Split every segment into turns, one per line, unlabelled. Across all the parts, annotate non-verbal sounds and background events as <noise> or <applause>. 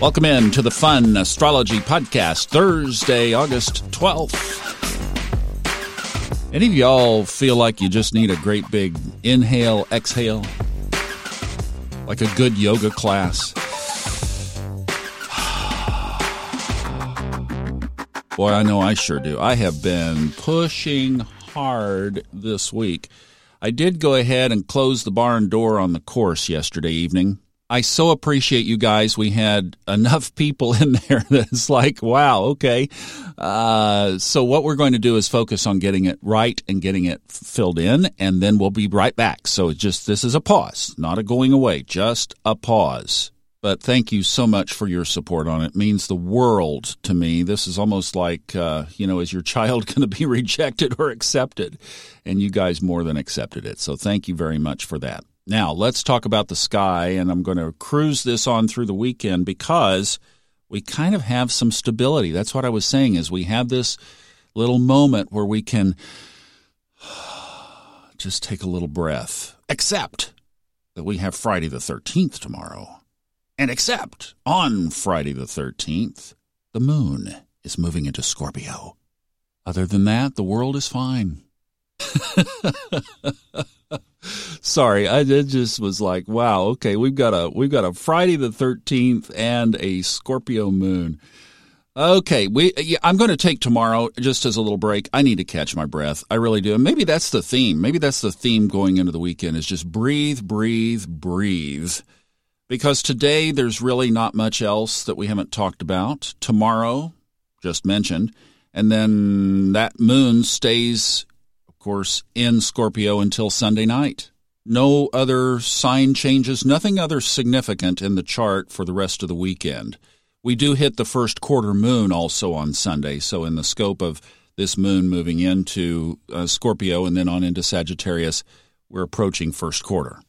Welcome in to the Fun Astrology Podcast, Thursday, August 12th. Any of y'all feel like you just need a great big inhale, exhale? Like a good yoga class? <sighs> Boy, I know I sure do. I have been pushing hard this week. I did go ahead and close the barn door on the course yesterday evening. I so appreciate you guys. We had enough <laughs> people in there that's like, wow, okay. Uh, so what we're going to do is focus on getting it right and getting it filled in, and then we'll be right back. So just, this is a pause, not a going away, just a pause. But thank you so much for your support on it. it means the world to me. This is almost like, uh, you know, is your child <laughs> going to be rejected or accepted? And you guys more than accepted it. So thank you very much for that. Now, let's talk about the sky, and I'm going to cruise this on through the weekend because we kind of have some stability. That's what I was saying is we have this little moment where we can <sighs> just take a little breath, except that we have Friday the 13th tomorrow. And except on Friday the 13th, the moon is moving into Scorpio. Other than that, the world is fine. <laughs> Sorry, I just was like, wow, okay, we've got a we've got a Friday the 13th and a Scorpio moon. Okay, we yeah, I'm going to take tomorrow just as a little break. I need to catch my breath. I really do. And maybe that's the theme. Maybe that's the theme going into the weekend is just breathe, breathe, breathe. Because today there's really not much else that we haven't talked about. Tomorrow, just mentioned, and then that moon stays course, in Scorpio until Sunday night. No other sign changes, nothing other significant in the chart for the rest of the weekend. We do hit the first quarter moon also on Sunday, so in the scope of this moon moving into uh, Scorpio and then on into Sagittarius, we're approaching first quarter.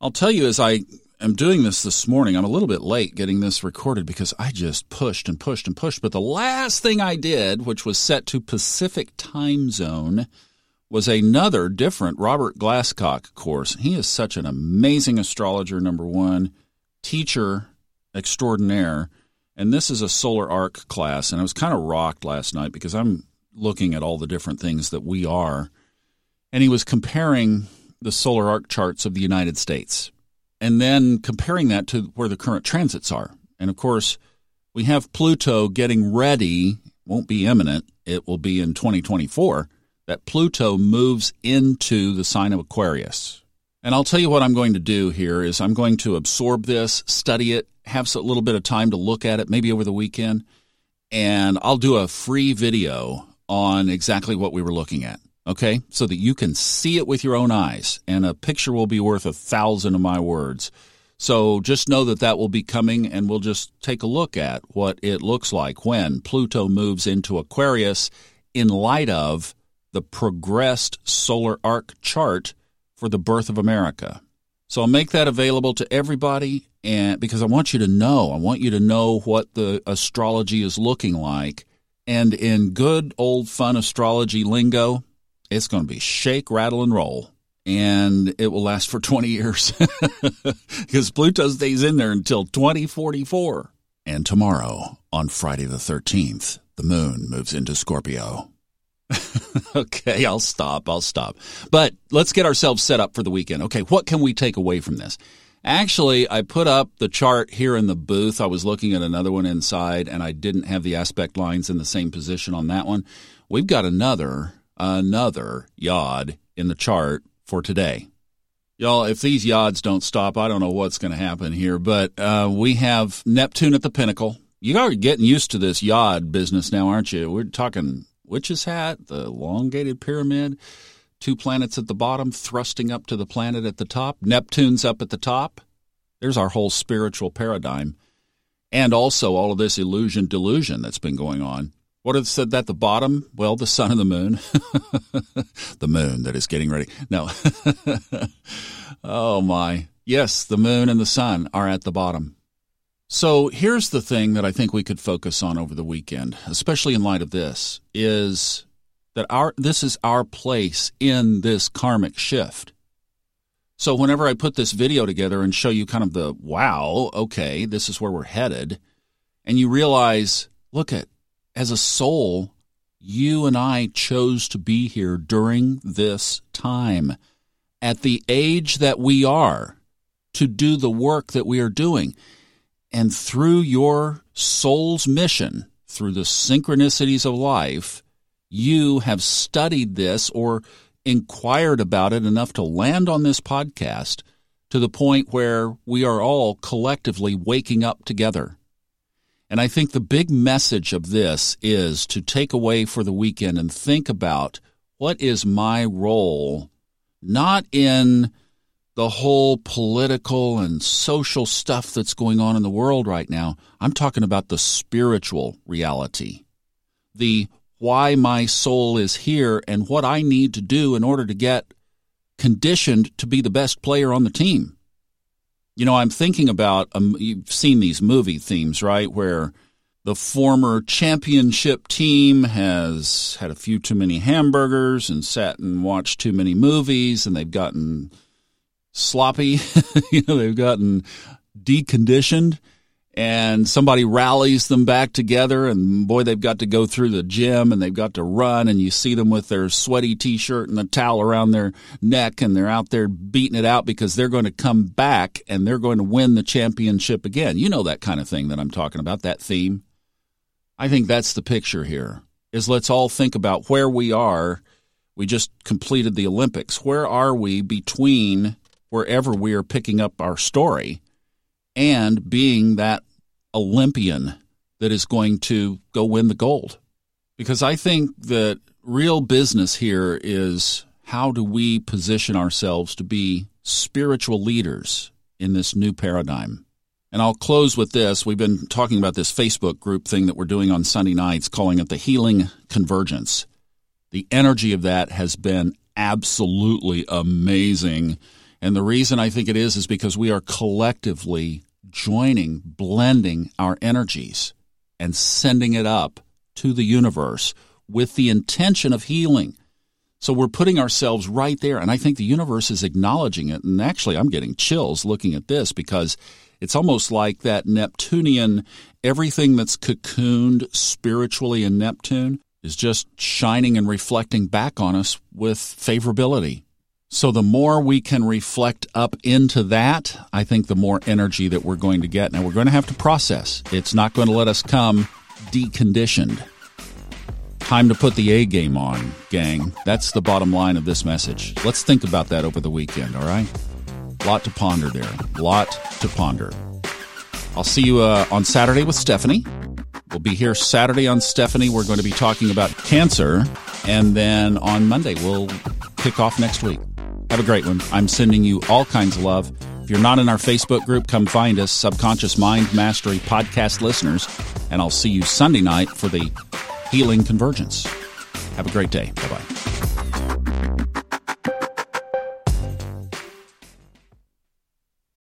I'll tell you as I am doing this this morning, I'm a little bit late getting this recorded because I just pushed and pushed and pushed. But the last thing I did, which was set to Pacific time zone, was another different Robert Glasscock course. He is such an amazing astrologer, number one, teacher extraordinaire. And this is a solar arc class. And I was kind of rocked last night because I'm looking at all the different things that we are. And he was comparing the solar arc charts of the United States and then comparing that to where the current transits are. And of course, we have Pluto getting ready, won't be imminent, it will be in 2024 that Pluto moves into the sign of Aquarius. And I'll tell you what I'm going to do here is I'm going to absorb this, study it, have a little bit of time to look at it, maybe over the weekend, and I'll do a free video on exactly what we were looking at. Okay, so that you can see it with your own eyes, and a picture will be worth a thousand of my words. So just know that that will be coming, and we'll just take a look at what it looks like when Pluto moves into Aquarius in light of the progressed solar arc chart for the birth of America. So I'll make that available to everybody and because I want you to know, I want you to know what the astrology is looking like. And in good old fun astrology lingo, it's going to be shake, rattle, and roll. And it will last for <laughs> 20 years <laughs> because Pluto stays in there until 2044. And tomorrow, on Friday the 13th, the moon moves into Scorpio. <laughs> okay, I'll stop. I'll stop. But let's get ourselves set up for the weekend. Okay, what can we take away from this? Actually, I put up the chart here in the booth. I was looking at another one inside and I didn't have the aspect lines in the same position on that one. We've got another, another yod in the chart for today. Y'all, if these yods don't stop, I don't know what's going to happen here, but uh, we have Neptune at the pinnacle. You are getting used to this yod business now, aren't you? We're talking witch's hat, the elongated pyramid, two planets at the bottom thrusting up to the planet at the top, Neptune's up at the top. There's our whole spiritual paradigm. And also all of this illusion delusion that's been going on. What is said at the bottom? Well, the sun and the moon. <laughs> the moon that is getting ready. No. <laughs> oh my. Yes, the moon and the sun are at the bottom. So here's the thing that I think we could focus on over the weekend, especially in light of this, is that our this is our place in this karmic shift. So whenever I put this video together and show you kind of the wow, okay, this is where we're headed, and you realize, look at, as a soul, you and I chose to be here during this time at the age that we are to do the work that we are doing. And through your soul's mission, through the synchronicities of life, you have studied this or inquired about it enough to land on this podcast to the point where we are all collectively waking up together. And I think the big message of this is to take away for the weekend and think about what is my role, not in the whole political and social stuff that's going on in the world right now. I'm talking about the spiritual reality, the why my soul is here and what I need to do in order to get conditioned to be the best player on the team. You know, I'm thinking about, um, you've seen these movie themes, right? Where the former championship team has had a few too many hamburgers and sat and watched too many movies and they've gotten sloppy. <laughs> you know, they've gotten deconditioned and somebody rallies them back together and boy they've got to go through the gym and they've got to run and you see them with their sweaty t-shirt and the towel around their neck and they're out there beating it out because they're going to come back and they're going to win the championship again. You know that kind of thing that i'm talking about that theme. I think that's the picture here is let's all think about where we are. We just completed the olympics. Where are we between wherever we are picking up our story and being that Olympian that is going to go win the gold. Because I think that real business here is how do we position ourselves to be spiritual leaders in this new paradigm? And I'll close with this. We've been talking about this Facebook group thing that we're doing on Sunday nights, calling it the Healing Convergence. The energy of that has been absolutely amazing and the reason I think it is is because we are collectively joining, blending our energies and sending it up to the universe with the intention of healing. So we're putting ourselves right there. And I think the universe is acknowledging it. And actually, I'm getting chills looking at this because it's almost like that Neptunian, everything that's cocooned spiritually in Neptune is just shining and reflecting back on us with favorability. So the more we can reflect up into that, I think the more energy that we're going to get. Now we're going to have to process. It's not going to let us come deconditioned. Time to put the A game on, gang. That's the bottom line of this message. Let's think about that over the weekend, all right? A lot to ponder there. Lot to ponder. I'll see you uh, on Saturday with Stephanie. We'll be here Saturday on Stephanie. We're going to be talking about cancer. And then on Monday, we'll kick off next week. Have a great one. I'm sending you all kinds of love. If you're not in our Facebook group, come find us, Subconscious Mind Mastery podcast listeners, and I'll see you Sunday night for the Healing Convergence. Have a great day. Bye bye.